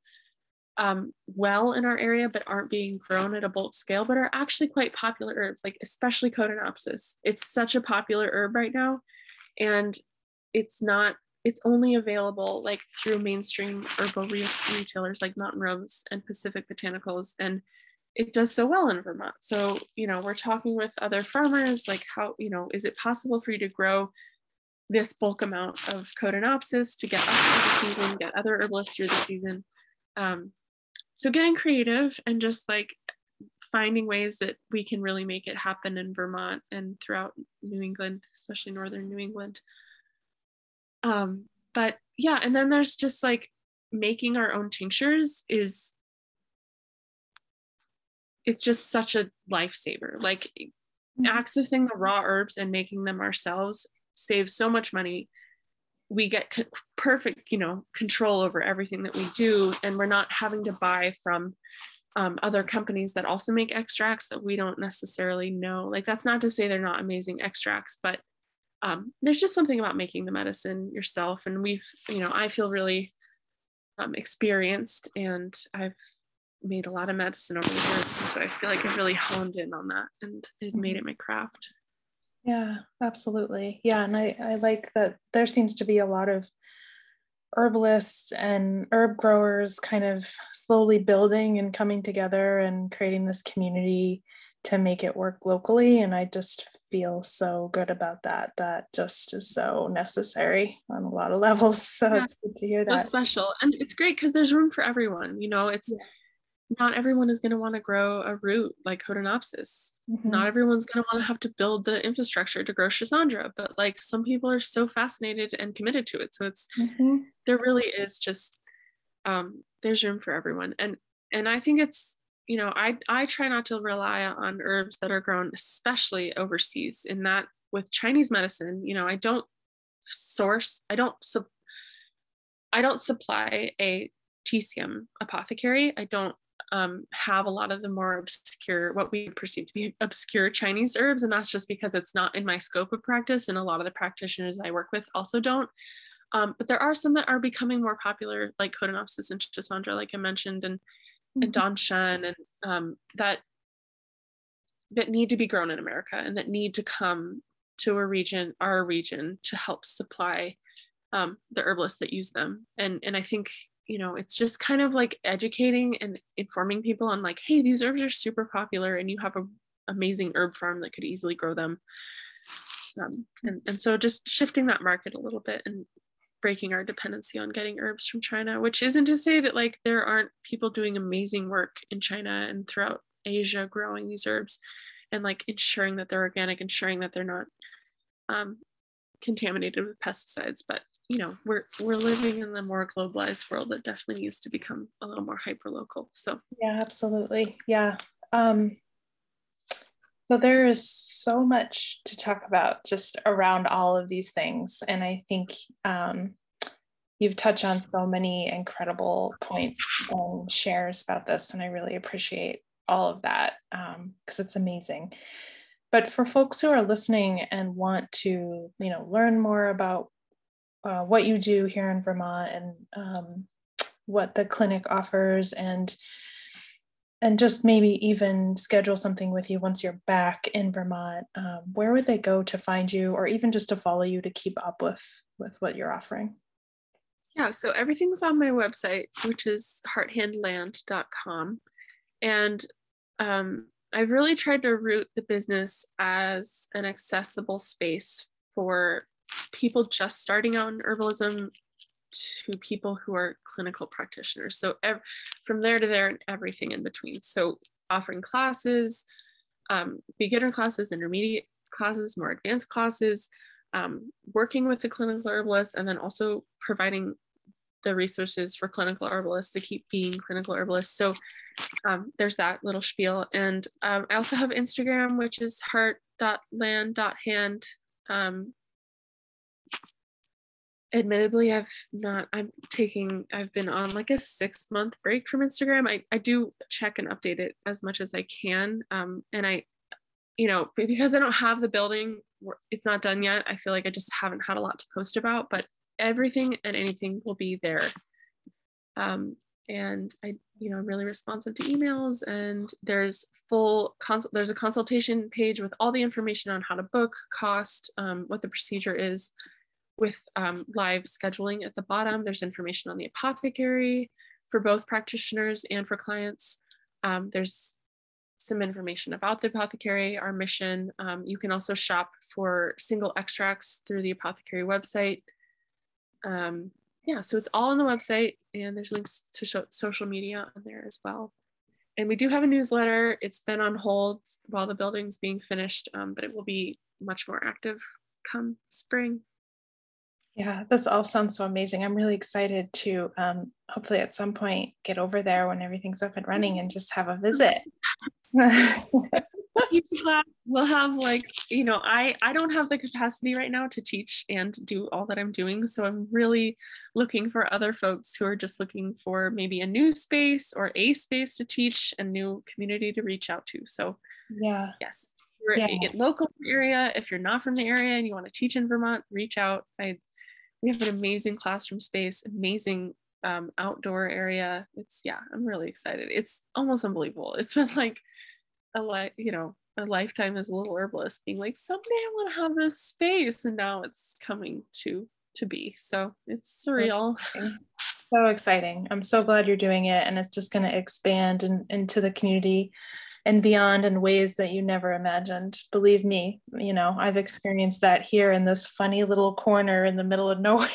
um, well in our area, but aren't being grown at a bulk scale, but are actually quite popular herbs, like especially Codonopsis. It's such a popular herb right now. And it's not, it's only available like through mainstream herbal re- retailers like Mountain Rose and Pacific Botanicals. And it does so well in Vermont. So, you know, we're talking with other farmers, like how, you know, is it possible for you to grow this bulk amount of Codonopsis to get through the season, get other herbalists through the season? Um, so getting creative and just like finding ways that we can really make it happen in Vermont and throughout New England, especially northern New England. Um, but yeah, and then there's just like making our own tinctures is it's just such a lifesaver. Like mm-hmm. accessing the raw herbs and making them ourselves saves so much money. We get co- perfect, you know, control over everything that we do, and we're not having to buy from um, other companies that also make extracts that we don't necessarily know. Like that's not to say they're not amazing extracts, but um, there's just something about making the medicine yourself. And we've, you know, I feel really um, experienced, and I've made a lot of medicine over the years. So I feel like I've really honed in on that and it made it my craft. Yeah, absolutely. Yeah. And I, I like that there seems to be a lot of herbalists and herb growers kind of slowly building and coming together and creating this community to make it work locally. And I just feel so good about that. That just is so necessary on a lot of levels. So yeah. it's good to hear that. That's special. And it's great because there's room for everyone. You know, it's yeah not everyone is going to want to grow a root like Codonopsis. Mm-hmm. Not everyone's going to want to have to build the infrastructure to grow Schisandra, but like some people are so fascinated and committed to it. So it's mm-hmm. there really is just um, there's room for everyone, and and I think it's you know I I try not to rely on herbs that are grown especially overseas. In that with Chinese medicine, you know I don't source I don't sub I don't supply a TCM apothecary. I don't um, have a lot of the more obscure, what we perceive to be obscure Chinese herbs. And that's just because it's not in my scope of practice. And a lot of the practitioners I work with also don't. Um, but there are some that are becoming more popular, like Codonopsis and Schisandra, like I mentioned, and, mm-hmm. and Dang Shen, and um, that that need to be grown in America and that need to come to a region, our region, to help supply um, the herbalists that use them. And and I think you know it's just kind of like educating and informing people on like hey these herbs are super popular and you have an amazing herb farm that could easily grow them um, and, and so just shifting that market a little bit and breaking our dependency on getting herbs from china which isn't to say that like there aren't people doing amazing work in china and throughout asia growing these herbs and like ensuring that they're organic ensuring that they're not um, contaminated with pesticides. But you know we're we're living in the more globalized world that definitely needs to become a little more hyper local so yeah absolutely. Yeah. Um so there is so much to talk about just around all of these things. And i think um you've touched on so many incredible points and shares about this and i really appreciate all of that because um, it's amazing. But for folks who are listening and want to you know learn more about uh, what you do here in Vermont and um, what the clinic offers and and just maybe even schedule something with you once you're back in Vermont, um, where would they go to find you or even just to follow you to keep up with with what you're offering? Yeah, so everything's on my website, which is hearthandland.com. And um, I've really tried to root the business as an accessible space for people just starting out in herbalism to people who are clinical practitioners. So ev- from there to there and everything in between. So offering classes, um, beginner classes, intermediate classes, more advanced classes, um, working with the clinical herbalist and then also providing the resources for clinical herbalists to keep being clinical herbalists. So um, there's that little spiel. And um, I also have Instagram, which is heart.land.hand. Um, admittedly, I've not, I'm taking, I've been on like a six month break from Instagram. I, I do check and update it as much as I can. Um, and I, you know, because I don't have the building, it's not done yet. I feel like I just haven't had a lot to post about, but everything and anything will be there. Um, and I, you know, i'm really responsive to emails. And there's full consult. There's a consultation page with all the information on how to book, cost, um, what the procedure is, with um, live scheduling at the bottom. There's information on the apothecary for both practitioners and for clients. Um, there's some information about the apothecary, our mission. Um, you can also shop for single extracts through the apothecary website um, yeah, so it's all on the website and there's links to social media on there as well. And we do have a newsletter. It's been on hold while the building's being finished, um, but it will be much more active come spring. Yeah, this all sounds so amazing. I'm really excited to um, hopefully at some point get over there when everything's up and running and just have a visit. each class will have like you know i i don't have the capacity right now to teach and do all that i'm doing so i'm really looking for other folks who are just looking for maybe a new space or a space to teach a new community to reach out to so yeah yes you're yeah. local area if you're not from the area and you want to teach in vermont reach out i we have an amazing classroom space amazing um, outdoor area. It's yeah i'm really excited. It's almost unbelievable. It's been like a like you know a lifetime as a little herbalist being like someday i want to have this space and now it's coming to to be. So it's surreal. So exciting. I'm so glad you're doing it and it's just going to expand in, into the community and beyond in ways that you never imagined believe me you know i've experienced that here in this funny little corner in the middle of nowhere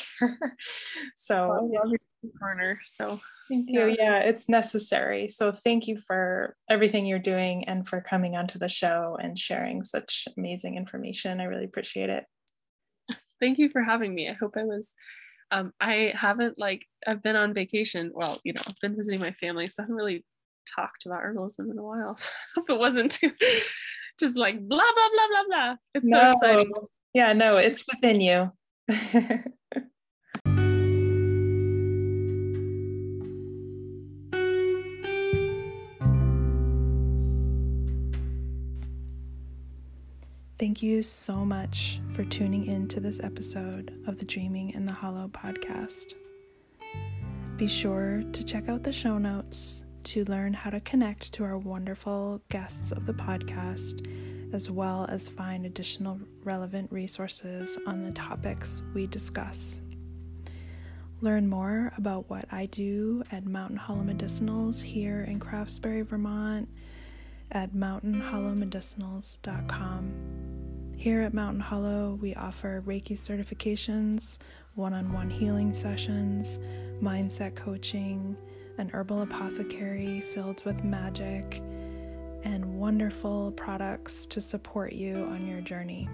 so corner so Thank you. Yeah, it's necessary. So thank you for everything you're doing and for coming onto the show and sharing such amazing information. I really appreciate it. Thank you for having me. I hope I was um, I haven't like I've been on vacation. Well, you know, I've been visiting my family, so I haven't really talked about herbalism in a while. So I hope it wasn't too just like blah blah blah blah blah. It's no. so exciting. Yeah, no, it's within you. Thank you so much for tuning in to this episode of the Dreaming in the Hollow podcast. Be sure to check out the show notes to learn how to connect to our wonderful guests of the podcast, as well as find additional relevant resources on the topics we discuss. Learn more about what I do at Mountain Hollow Medicinals here in Craftsbury, Vermont at mountainhollowmedicinals.com. Here at Mountain Hollow, we offer Reiki certifications, one on one healing sessions, mindset coaching, an herbal apothecary filled with magic, and wonderful products to support you on your journey.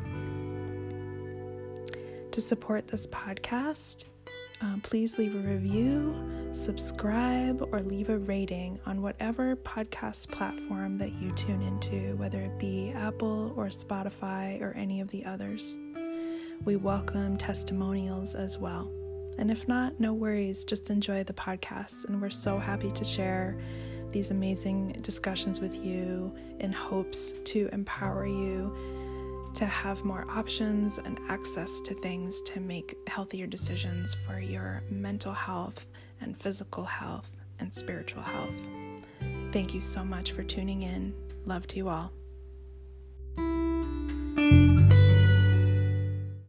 To support this podcast, uh, please leave a review, subscribe, or leave a rating on whatever podcast platform that you tune into, whether it be Apple or Spotify or any of the others. We welcome testimonials as well. And if not, no worries, just enjoy the podcast. And we're so happy to share these amazing discussions with you in hopes to empower you to have more options and access to things to make healthier decisions for your mental health and physical health and spiritual health. Thank you so much for tuning in. Love to you all.